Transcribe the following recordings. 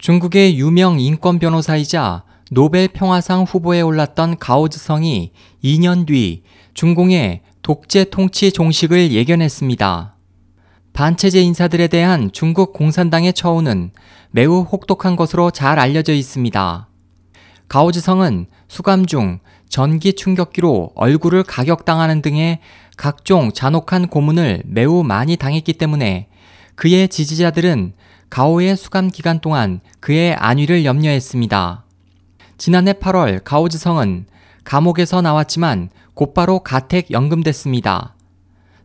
중국의 유명 인권 변호사이자 노벨 평화상 후보에 올랐던 가오즈성이 2년 뒤 중공의 독재 통치 종식을 예견했습니다. 반체제 인사들에 대한 중국 공산당의 처우는 매우 혹독한 것으로 잘 알려져 있습니다. 가오즈성은 수감 중 전기 충격기로 얼굴을 가격당하는 등의 각종 잔혹한 고문을 매우 많이 당했기 때문에 그의 지지자들은 가오의 수감 기간 동안 그의 안위를 염려했습니다. 지난해 8월 가오즈성은 감옥에서 나왔지만 곧바로 가택 연금됐습니다.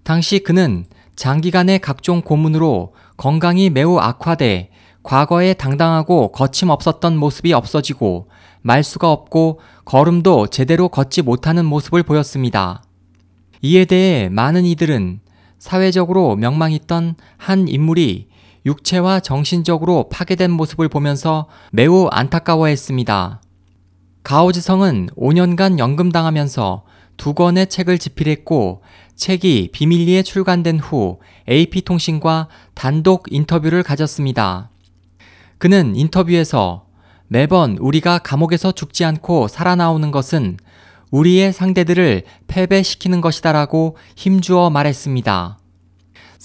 당시 그는 장기간의 각종 고문으로 건강이 매우 악화돼 과거에 당당하고 거침없었던 모습이 없어지고 말수가 없고 걸음도 제대로 걷지 못하는 모습을 보였습니다. 이에 대해 많은 이들은 사회적으로 명망있던 한 인물이 육체와 정신적으로 파괴된 모습을 보면서 매우 안타까워했습니다. 가오즈성은 5년간 연금당하면서 두 권의 책을 집필했고 책이 비밀리에 출간된 후 AP통신과 단독 인터뷰를 가졌습니다. 그는 인터뷰에서 매번 우리가 감옥에서 죽지 않고 살아나오는 것은 우리의 상대들을 패배시키는 것이다라고 힘주어 말했습니다.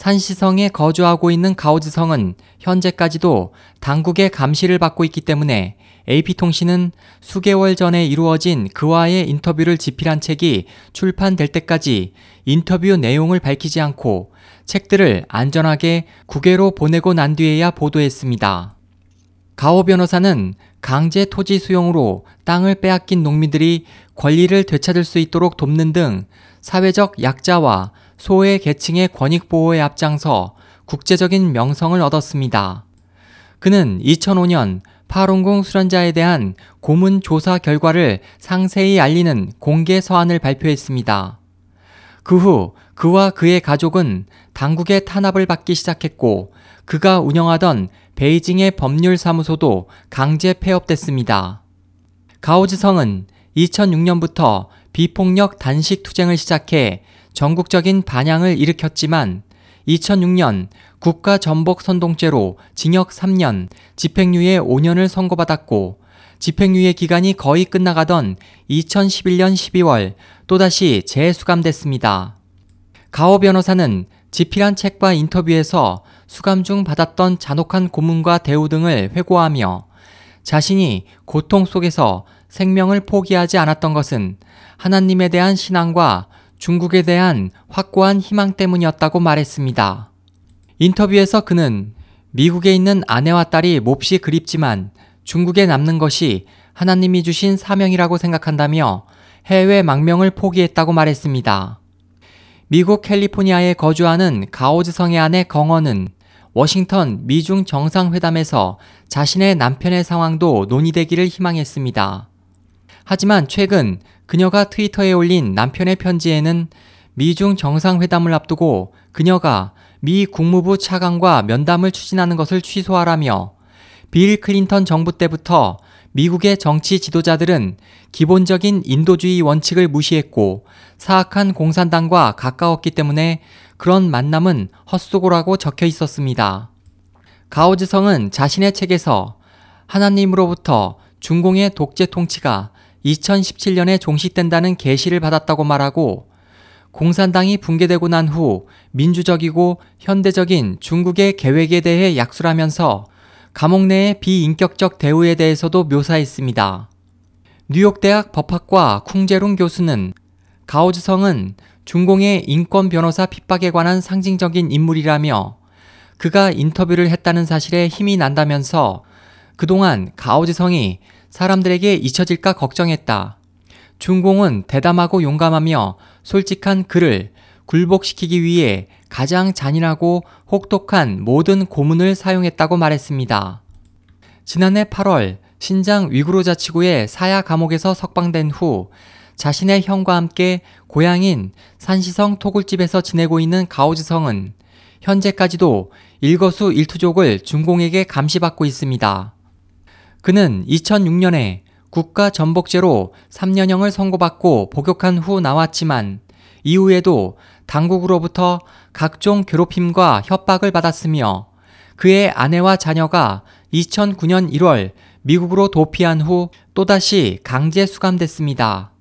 산시성에 거주하고 있는 가오즈성은 현재까지도 당국의 감시를 받고 있기 때문에 AP통신은 수개월 전에 이루어진 그와의 인터뷰를 집필한 책이 출판될 때까지 인터뷰 내용을 밝히지 않고 책들을 안전하게 국외로 보내고 난 뒤에야 보도했습니다. 가오 변호사는 강제 토지 수용으로 땅을 빼앗긴 농민들이 권리를 되찾을 수 있도록 돕는 등 사회적 약자와 소외 계층의 권익 보호에 앞장서 국제적인 명성을 얻었습니다. 그는 2005년 파룬궁 수련자에 대한 고문 조사 결과를 상세히 알리는 공개 서한을 발표했습니다. 그 후 그와 그의 가족은 당국의 탄압을 받기 시작했고 그가 운영하던 베이징의 법률사무소도 강제 폐업됐습니다. 가오즈성은 2006년부터 비폭력 단식 투쟁을 시작해 전국적인 반향을 일으켰지만 2006년 국가 전복 선동죄로 징역 3년, 집행유예 5년을 선고받았고 집행유예 기간이 거의 끝나가던 2011년 12월 또다시 재수감됐습니다. 가오 변호사는 집필한 책과 인터뷰에서 수감 중 받았던 잔혹한 고문과 대우 등을 회고하며 자신이 고통 속에서 생명을 포기하지 않았던 것은 하나님에 대한 신앙과 중국에 대한 확고한 희망 때문이었다고 말했습니다. 인터뷰에서 그는 미국에 있는 아내와 딸이 몹시 그립지만 중국에 남는 것이 하나님이 주신 사명이라고 생각한다며 해외 망명을 포기했다고 말했습니다. 미국 캘리포니아에 거주하는 가오즈 성의 아내 경원은 워싱턴 미중 정상회담에서 자신의 남편의 상황도 논의되기를 희망했습니다. 하지만 최근 그녀가 트위터에 올린 남편의 편지에는 미중 정상회담을 앞두고 그녀가 미 국무부 차관과 면담을 추진하는 것을 취소하라며 빌 클린턴 정부 때부터 미국의 정치 지도자들은 기본적인 인도주의 원칙을 무시했고 사악한 공산당과 가까웠기 때문에 그런 만남은 헛수고라고 적혀 있었습니다. 가오즈성은 자신의 책에서 하나님으로부터 중공의 독재 통치가 2017년에 종식된다는 계시를 받았다고 말하고 공산당이 붕괴되고 난 후 민주적이고 현대적인 중국의 계획에 대해 약술하면서 감옥 내의 비인격적 대우에 대해서도 묘사했습니다. 뉴욕대학 법학과 쿵제룽 교수는 가오즈성은 중공의 인권 변호사 핍박에 관한 상징적인 인물이라며 그가 인터뷰를 했다는 사실에 힘이 난다면서 그동안 가오즈성이 사람들에게 잊혀질까 걱정했다. 중공은 대담하고 용감하며 솔직한 그를 굴복시키기 위해 가장 잔인하고 혹독한 모든 고문을 사용했다고 말했습니다. 지난해 8월 신장 위구르 자치구의 사야 감옥에서 석방된 후 자신의 형과 함께 고향인 산시성 토굴집에서 지내고 있는 가오즈성은 현재까지도 일거수 일투족을 중공에게 감시받고 있습니다. 그는 2006년에 국가 전복죄로 3년형을 선고받고 복역한 후 나왔지만 이후에도 당국으로부터 각종 괴롭힘과 협박을 받았으며 그의 아내와 자녀가 2009년 1월 미국으로 도피한 후 또다시 강제 수감됐습니다.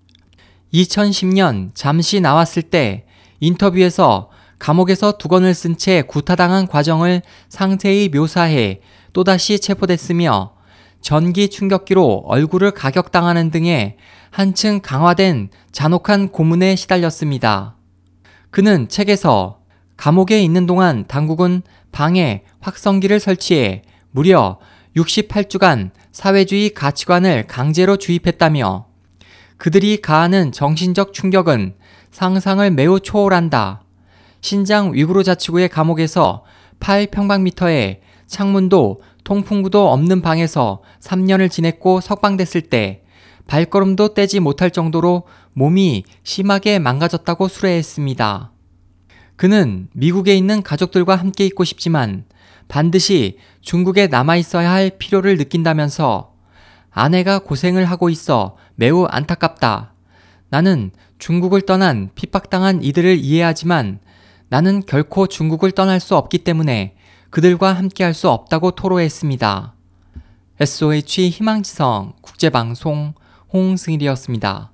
2010년 잠시 나왔을 때 인터뷰에서 감옥에서 두건을 쓴 채 구타당한 과정을 상세히 묘사해 또다시 체포됐으며 전기 충격기로 얼굴을 가격당하는 등의 한층 강화된 잔혹한 고문에 시달렸습니다. 그는 책에서 감옥에 있는 동안 당국은 방에 확성기를 설치해 무려 68주간 사회주의 가치관을 강제로 주입했다며 그들이 가하는 정신적 충격은 상상을 매우 초월한다. 신장 위구르 자치구의 감옥에서 8평방미터의 창문도 통풍구도 없는 방에서 3년을 지냈고 석방됐을 때 발걸음도 떼지 못할 정도로 몸이 심하게 망가졌다고 수레했습니다. 그는 미국에 있는 가족들과 함께 있고 싶지만 반드시 중국에 남아 있어야 할 필요를 느낀다면서 아내가 고생을 하고 있어 매우 안타깝다. 나는 중국을 떠난 핍박당한 이들을 이해하지만 나는 결코 중국을 떠날 수 없기 때문에 그들과 함께 할 수 없다고 토로했습니다. SOH 희망지성 국제방송 홍승일이었습니다.